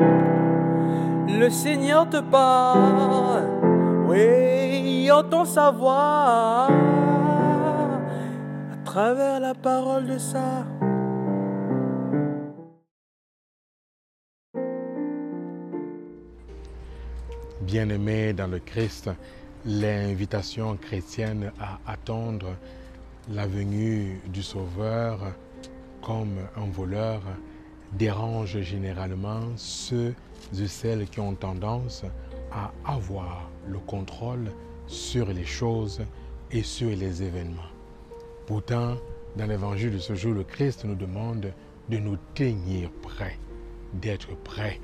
Le Seigneur te parle, oui, entend sa voix à travers la parole de ça. Bien-aimés dans le Christ, l'invitation chrétienne à attendre la venue du Sauveur comme un voleur dérange généralement ceux et celles qui ont tendance à avoir le contrôle sur les choses et sur les événements. Pourtant, dans l'évangile de ce jour, le Christ nous demande de nous tenir prêts, d'être prêts.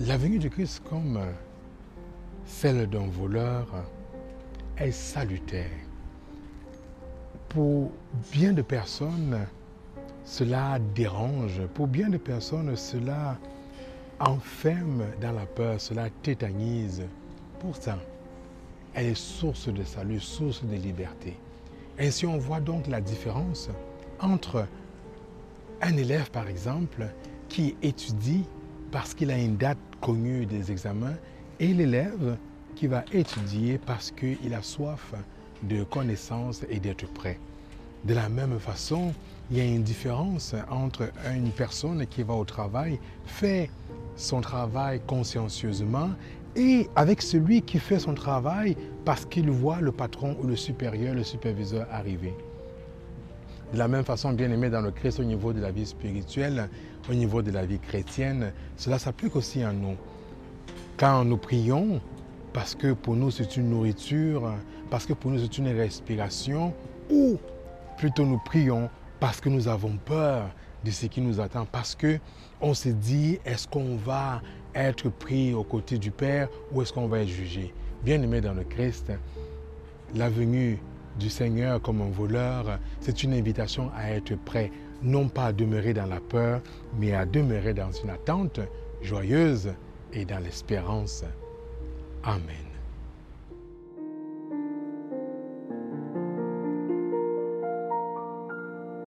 La venue du Christ comme celle d'un voleur est salutaire. Pour bien de personnes, cela dérange. Pour bien de personnes, cela enferme dans la peur, cela tétanise. Pourtant, elle est source de salut, source de liberté. Ainsi, on voit donc la différence entre un élève, par exemple, qui étudie parce qu'il a une date connue des examens et l'élève qui va étudier parce qu'il a soif de connaissances et d'être prêt. De la même façon, il y a une différence entre une personne qui va au travail, fait son travail consciencieusement, et avec celui qui fait son travail parce qu'il voit le patron ou le supérieur, le superviseur arriver. De la même façon, bien aimé dans le Christ au niveau de la vie spirituelle, au niveau de la vie chrétienne, cela s'applique aussi à nous. Quand nous prions, parce que pour nous c'est une nourriture, parce que pour nous c'est une respiration, ou plutôt nous prions parce que nous avons peur de ce qui nous attend, parce que on se dit est-ce qu'on va être pris aux côtés du Père ou est-ce qu'on va être jugé? Bien aimé dans le Christ, la venue du Seigneur comme un voleur, c'est une invitation à être prêt, non pas à demeurer dans la peur, mais à demeurer dans une attente joyeuse et dans l'espérance. Amen.